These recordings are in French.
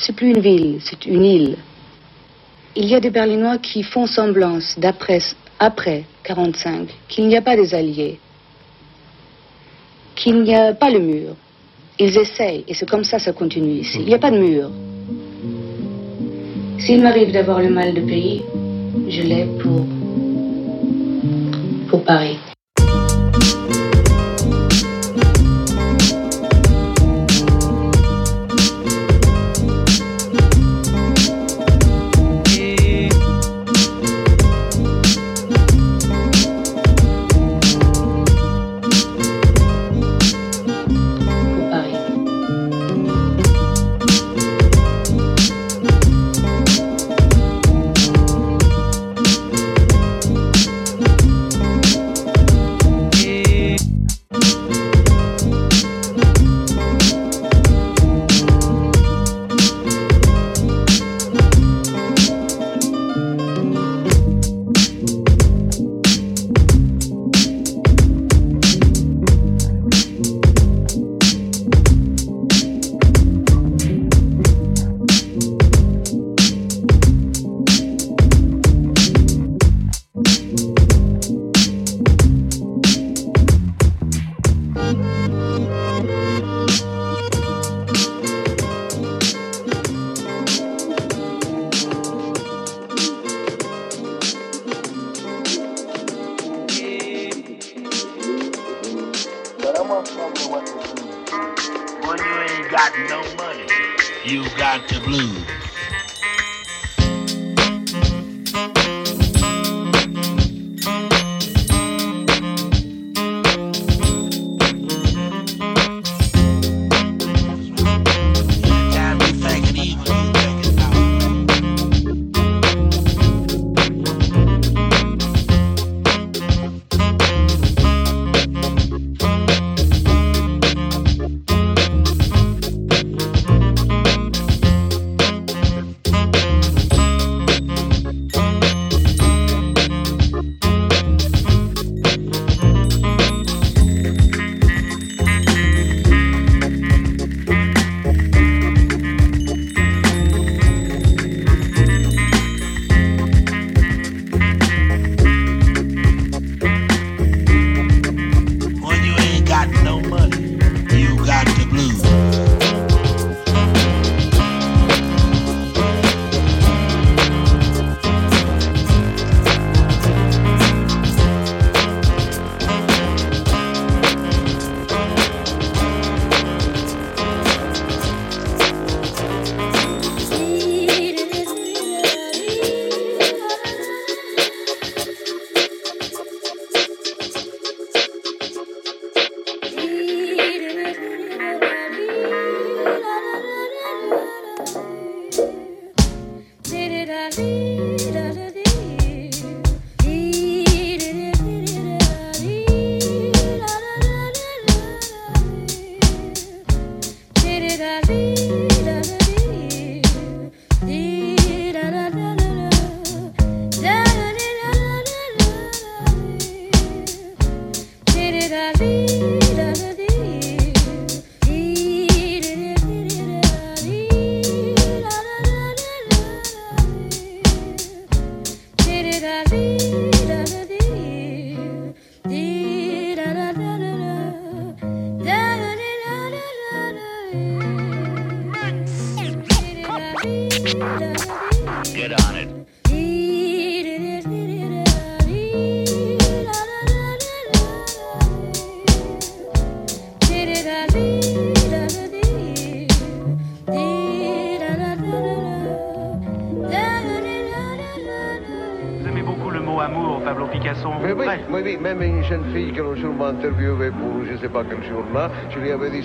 c'est plus une ville, c'est une île. Il y a des Berlinois qui font semblance, d'après, après 45, qu'il n'y a pas des alliés, qu'il n'y a pas le mur. Ils essayent, et c'est comme ça ça continue ici. Il n'y a pas de mur. S'il m'arrive d'avoir le mal de pays, je l'ai pour, pour Paris. Got no money, you got the blues.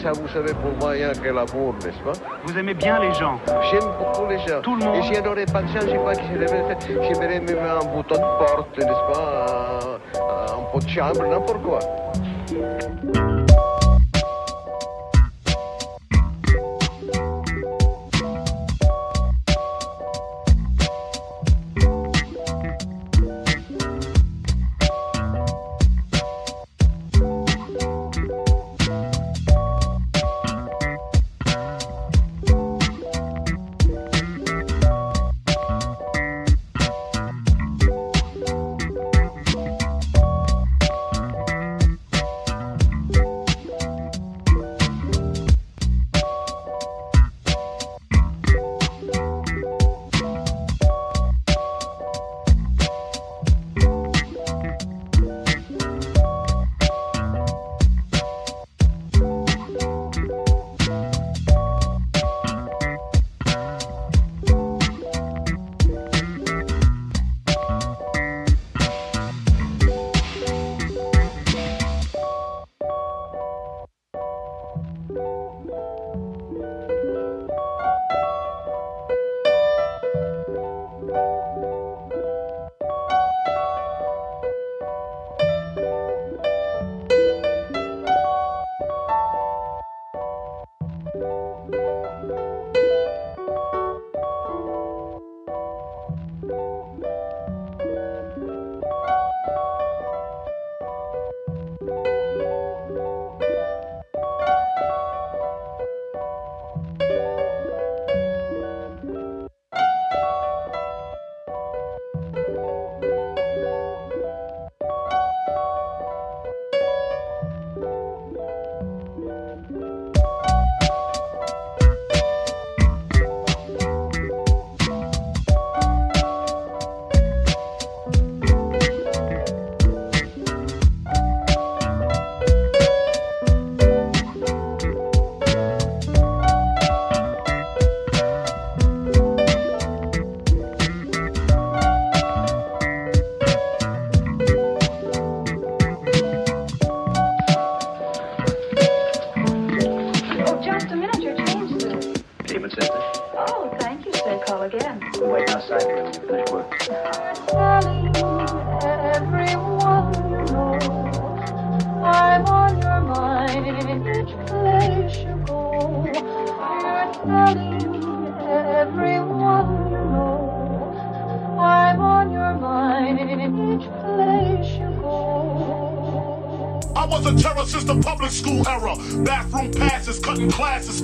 Ça, vous savez, pour moi, a que l'amour, n'est-ce pas Vous aimez bien les gens. J'aime beaucoup les gens. Tout le monde. Et si n'aurais pas de chance, je sais pas qui je devrais faire. J'aimerais même un bouton de porte, n'est-ce pas Un, un pot de chambre, n'importe quoi.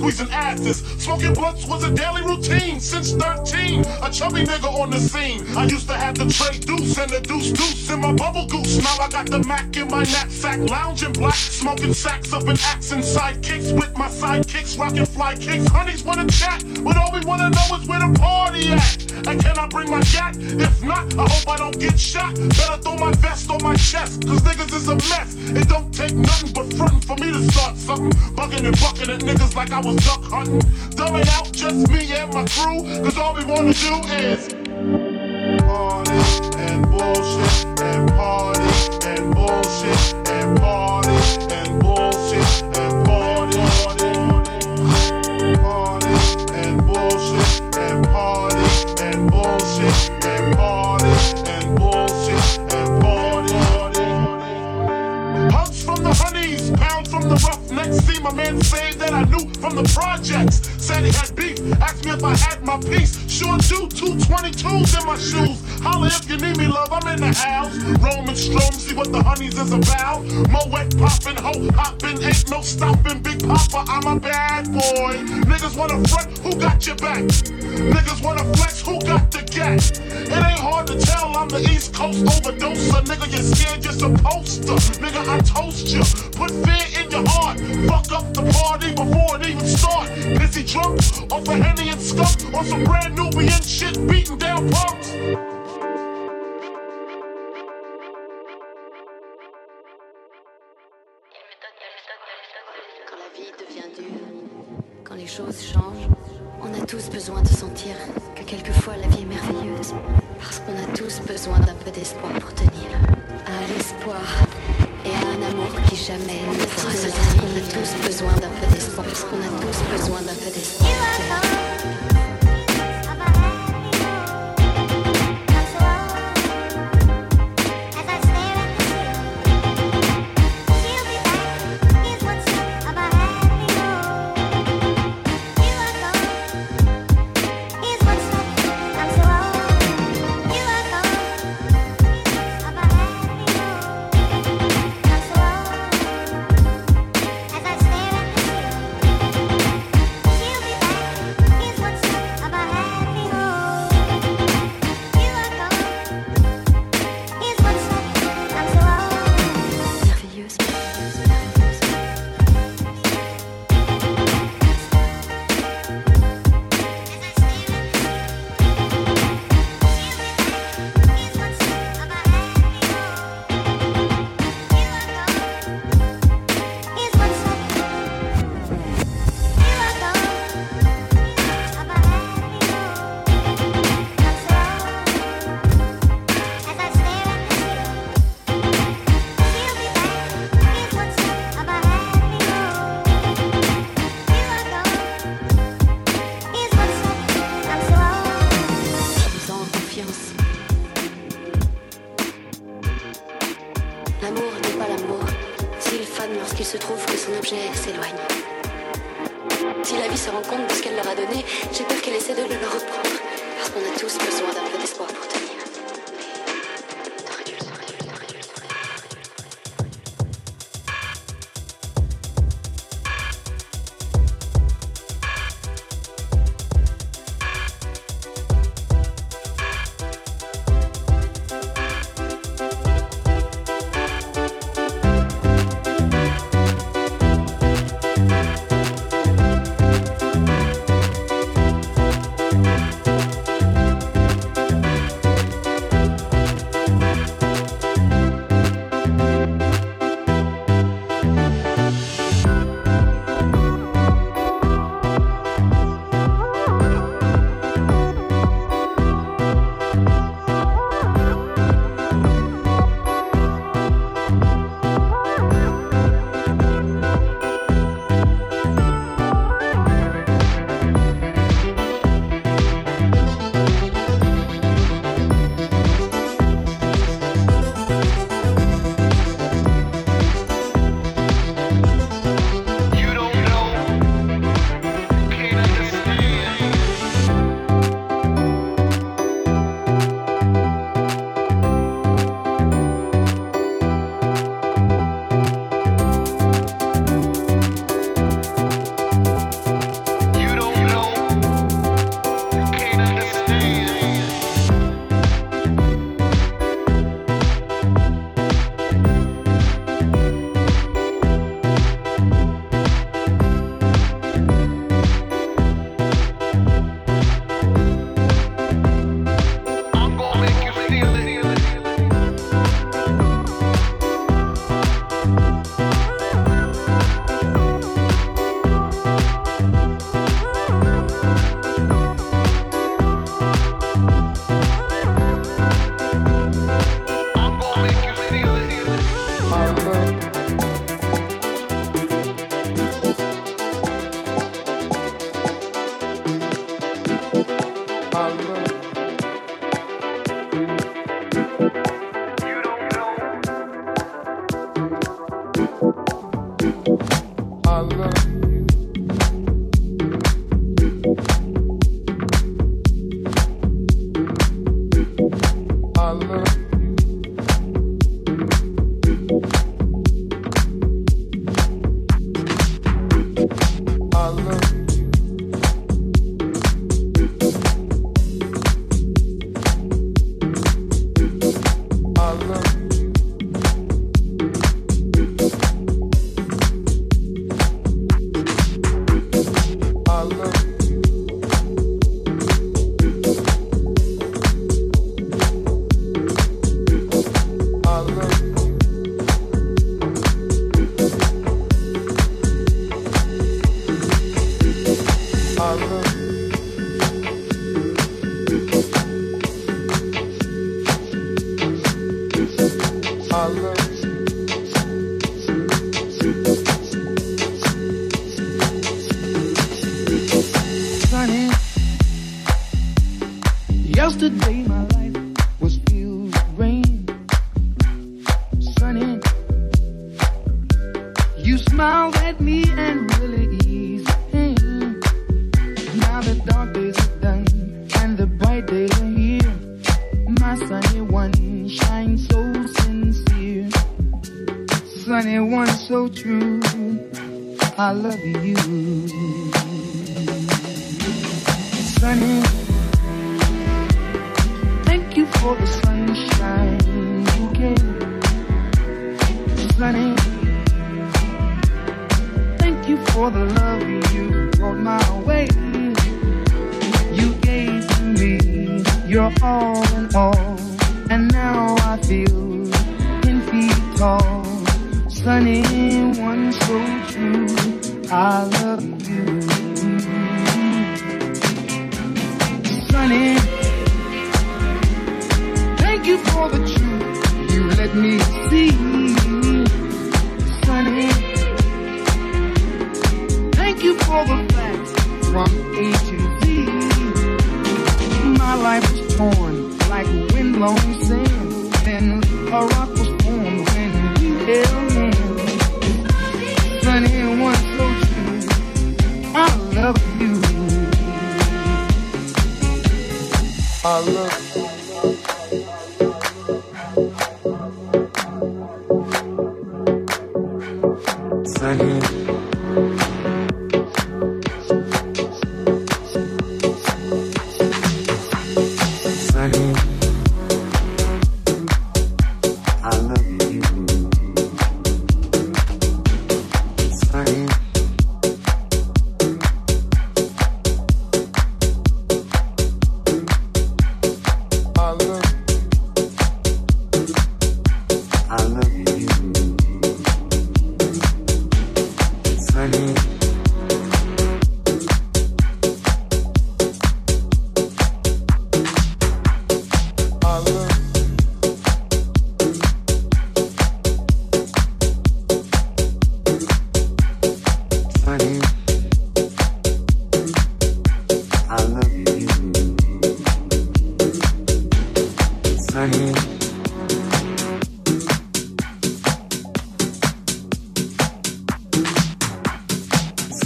Squeezing asses. Smoking blunts was a daily routine since 13. A chubby nigga on the scene. I used to have the tray deuce and the deuce deuce in my bubble goose. Now I got the Mac in my knapsack, lounging black, smoking sacks up in accent sidekicks with my sidekicks, rocking fly kicks. Honeys wanna chat, but all we wanna know is where the party at. And can I bring my gat? If not, I hope I don't get shot. Better throw my vest on my chest, cause niggas is a mess. I was duck hunting. Need me, love, I'm in the house. Roman strom, see what the honeys is about. Moet poppin', ho hoppin', ain't no stopping. Big Papa, I'm a bad boy. Niggas wanna front, who got your back? Niggas wanna flex, who got the gat? It ain't hard to tell, I'm the East Coast overdoser. Nigga, you're scared, you're supposed to. Nigga, I toast you. Put fear in your heart. Fuck up the party before it even start. Pissy drunk, off a Henny and skunk, on some brand Nubian shit, beating down punks. Peu d'espoir pour tenir. À l'espoir et à un amour qui jamais ne se retire. On a tous besoin d'un peu d'espoir. Parce qu'on a tous besoin d'un peu d'espoir. I love you. Sunny, thank you for the truth you let me see. Sunny, thank you for the facts from A to Z. My life was torn like windblown sand, then around. I look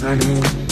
I honey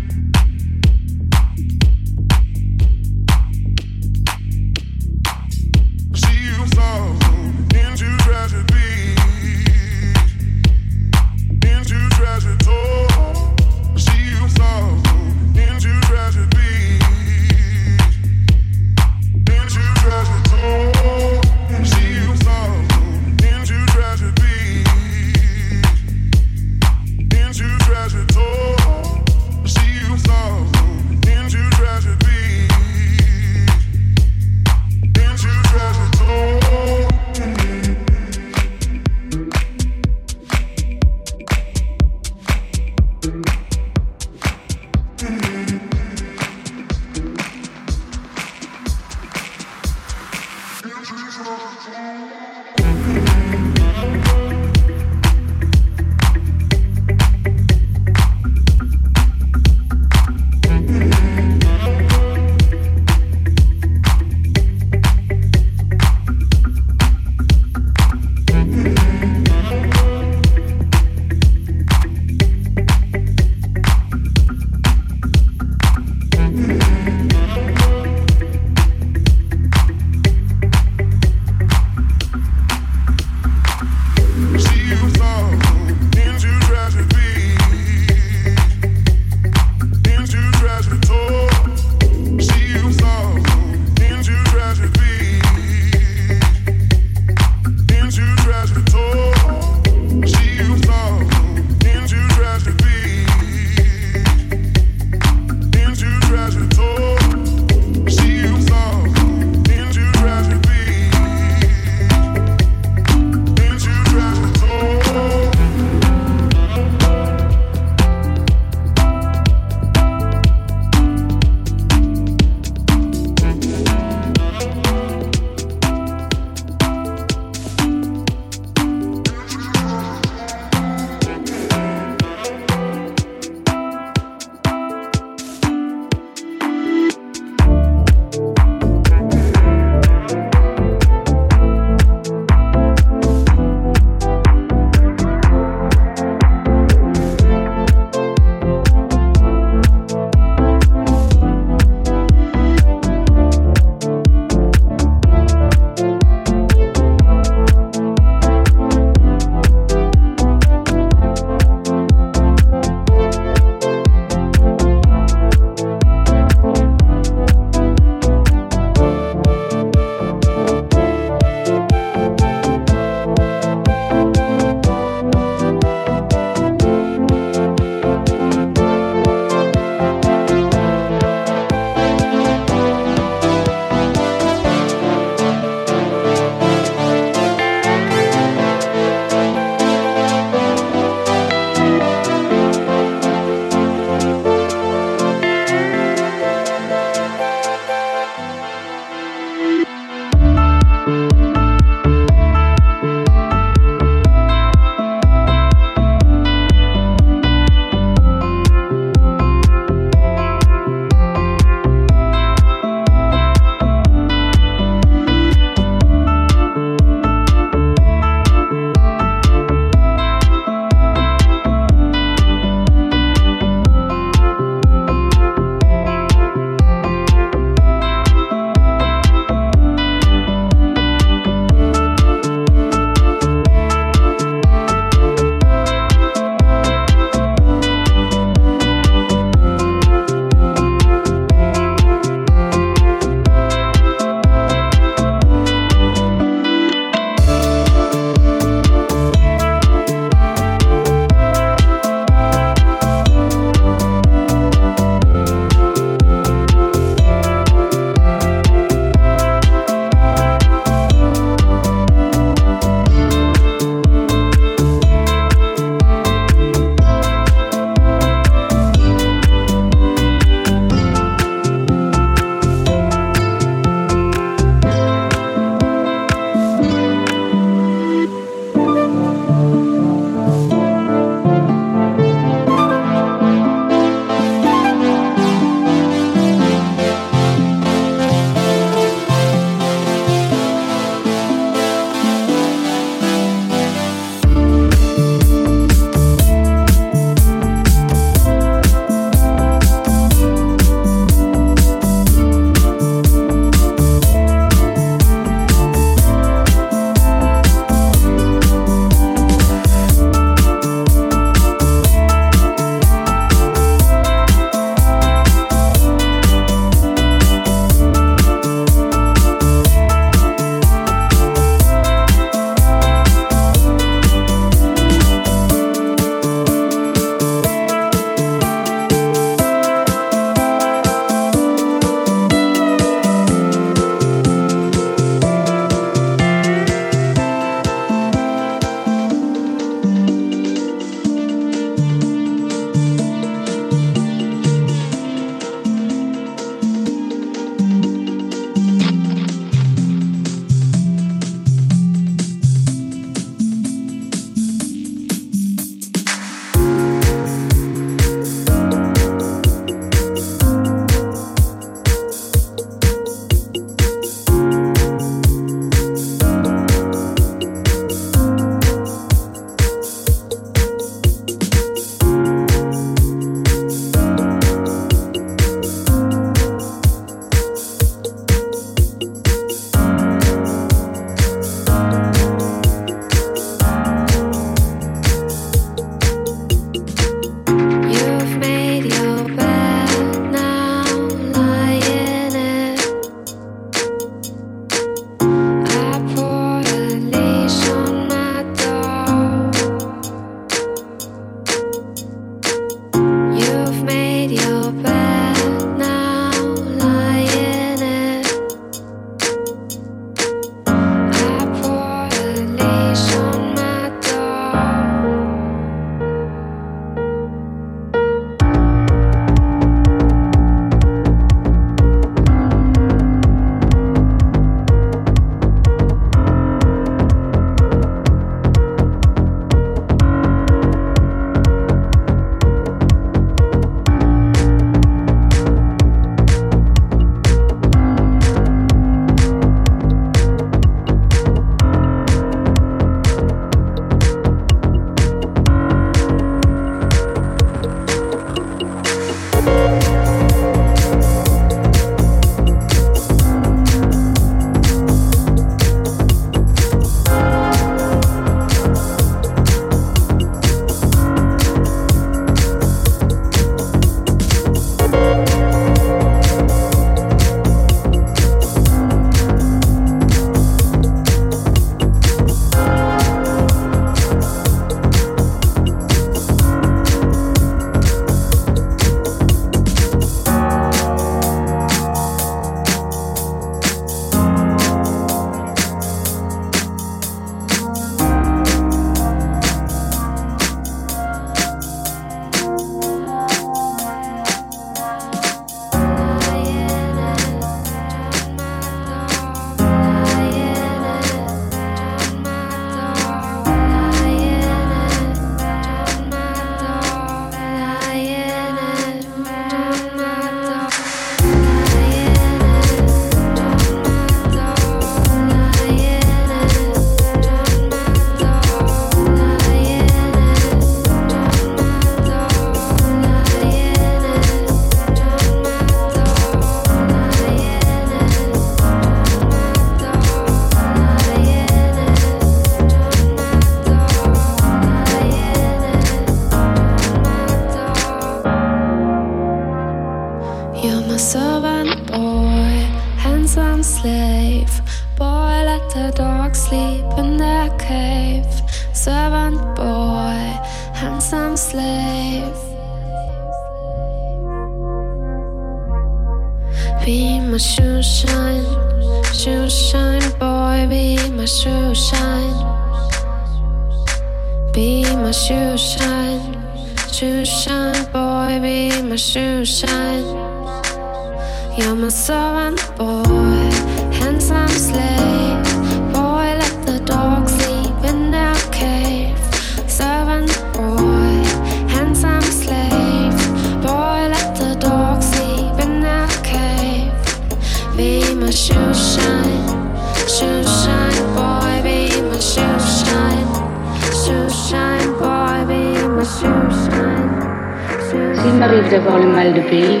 m'arrive d'avoir le mal de pays,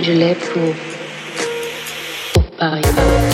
je l'ai pour, pour Paris.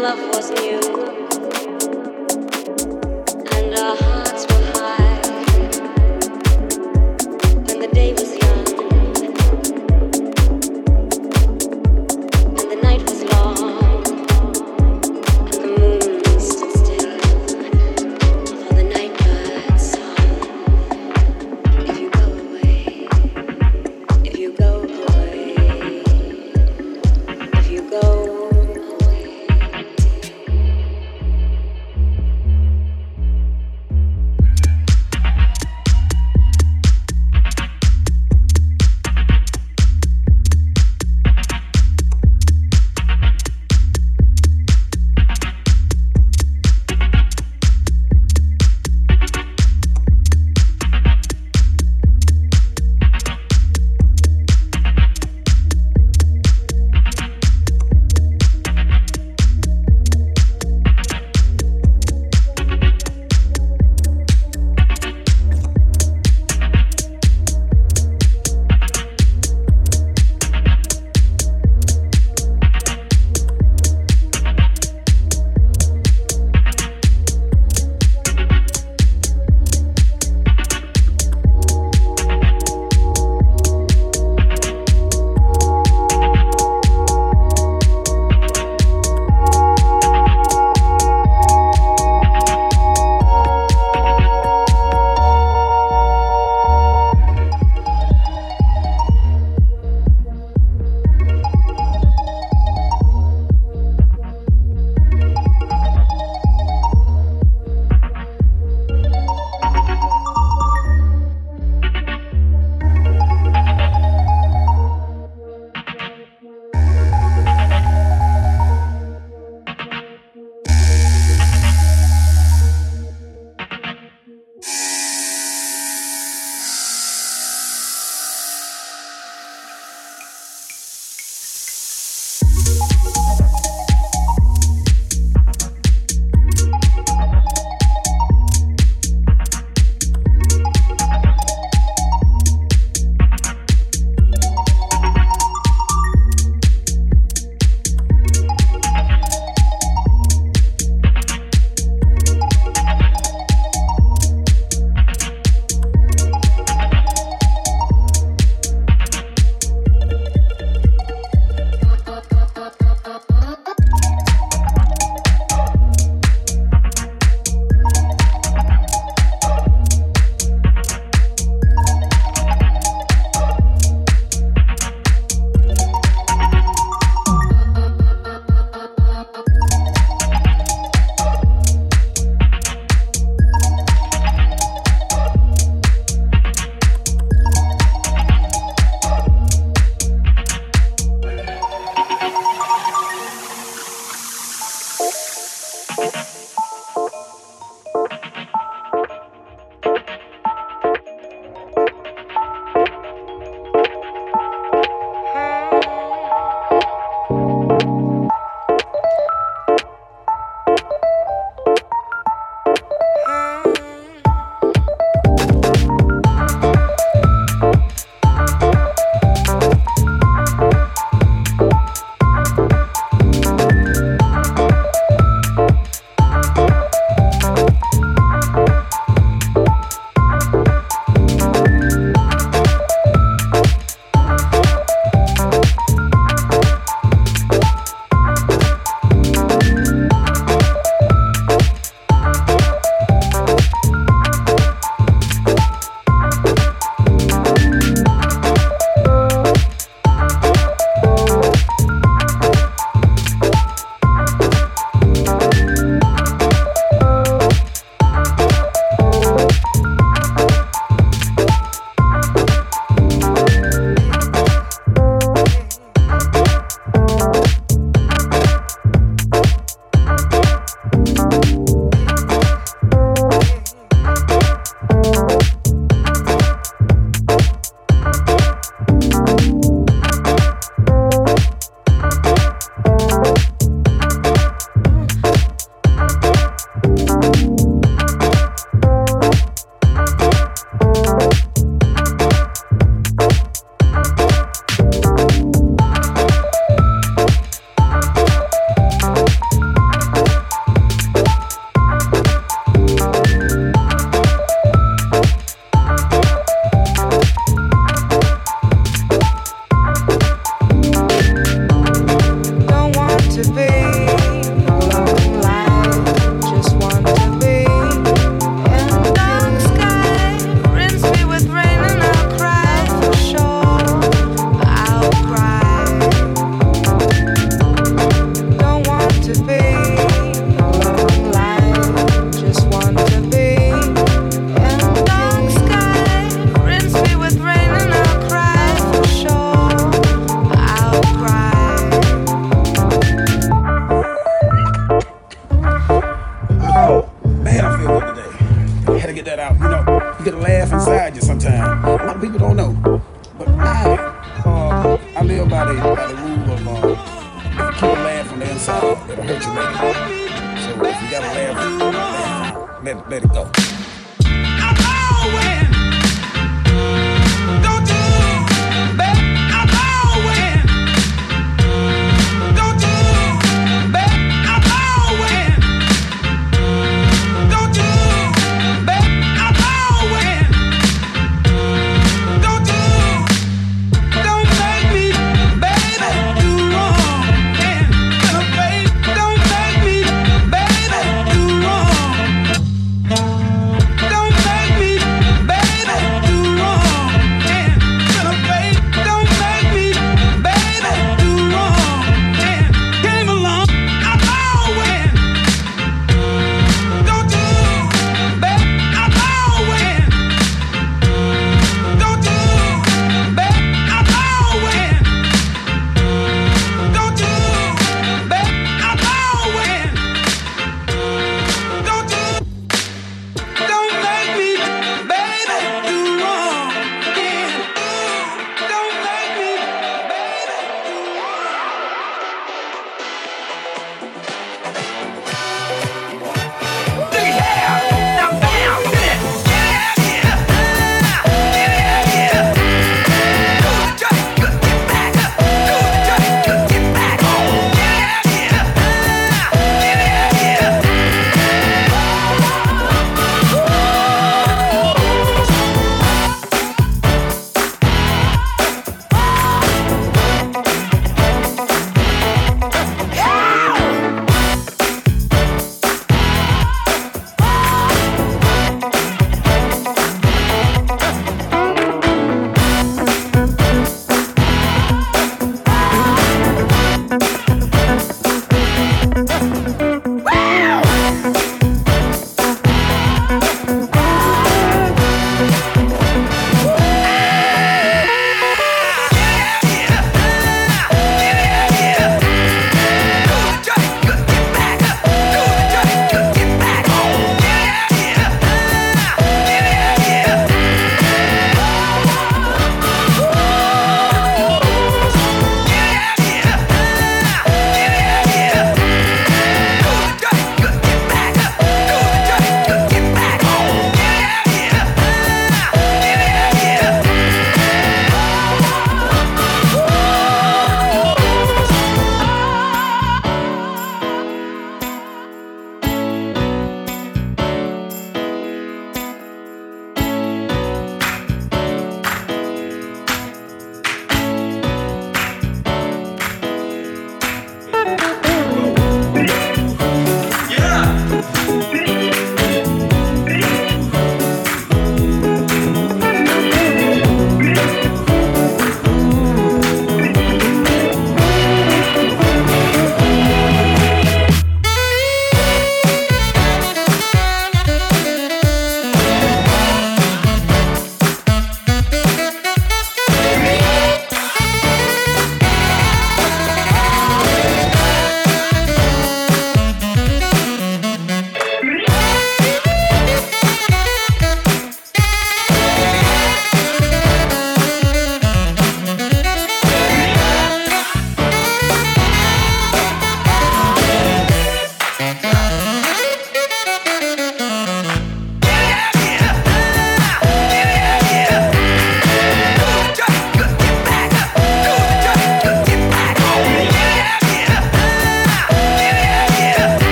love was new.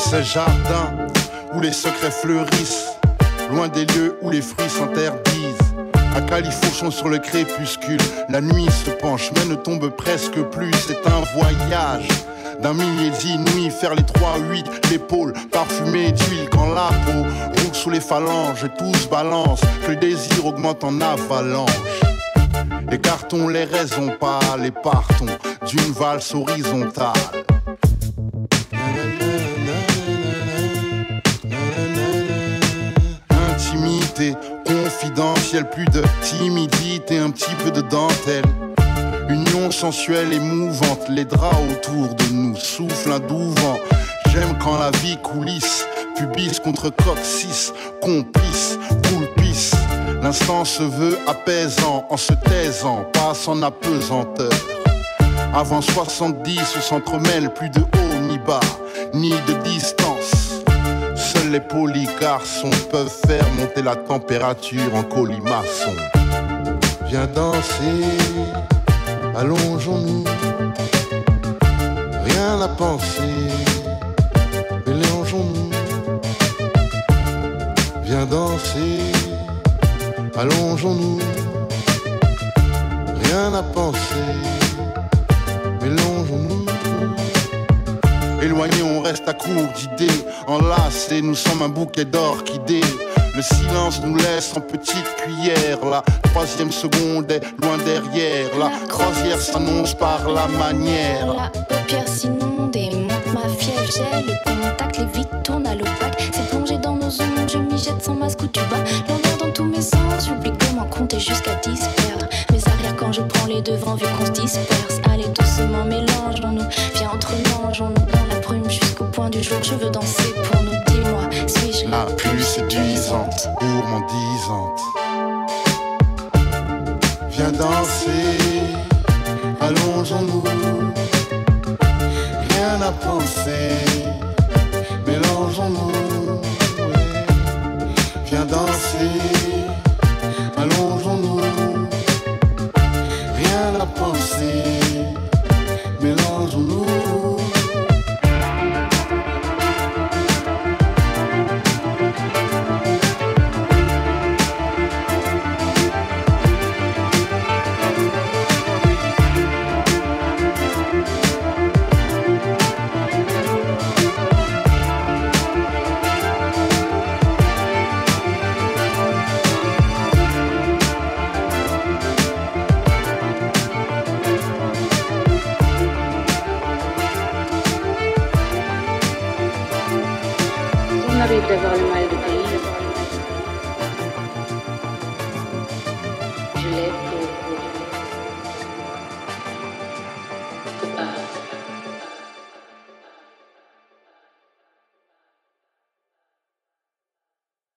Ce jardin où les secrets fleurissent, loin des lieux où les fruits s'interdisent. À califourchon sur le crépuscule, la nuit se penche, mais ne tombe presque plus. C'est un voyage d'un millier d'inouïs, faire les trois huit, l'épaule parfumée d'huile quand la peau roule sous les phalanges, tout se balance, que le désir augmente en avalanche. Écartons les raisons pâles et partons d'une valse horizontale. Sensuelle et mouvante, les draps autour de nous soufflent un doux vent. J'aime quand la vie coulisse, pubis contre coccyx, complice, poulpice. L'instant se veut apaisant en se taisant, pas en apesanteur. Avant 70, on s'entremêle plus de haut ni bas, ni de distance. Seuls les polis garçons peuvent faire monter la température en colimaçon. Viens danser, allongeons-nous. Rien à penser, mélangeons-nous. Viens danser, allongeons-nous. Rien à penser, mélangeons-nous. Éloignés, on reste à court d'idées. Enlacés, nous sommes un bouquet d'orchidées. Le silence nous laisse en petite cuillère. La troisième seconde est loin derrière. La croisière s'annonce par la manière. La paupière s'inonde et monte ma fièvre gèle, le contact, les vitres tournent à l'opaque. C'est plongé dans nos ondes, je m'y jette sans masque où tu vas. L'envers dans tous mes sens, j'oublie comment compter jusqu'à 10 perdre. Mes arrières quand je prends les devants, vu qu'on se disperse. Allez doucement, mélangeons-nous, viens entre mangeons-nous dans la brume jusqu'au point du jour. Je veux danser Viens danser, allongeons-nous. Rien à penser,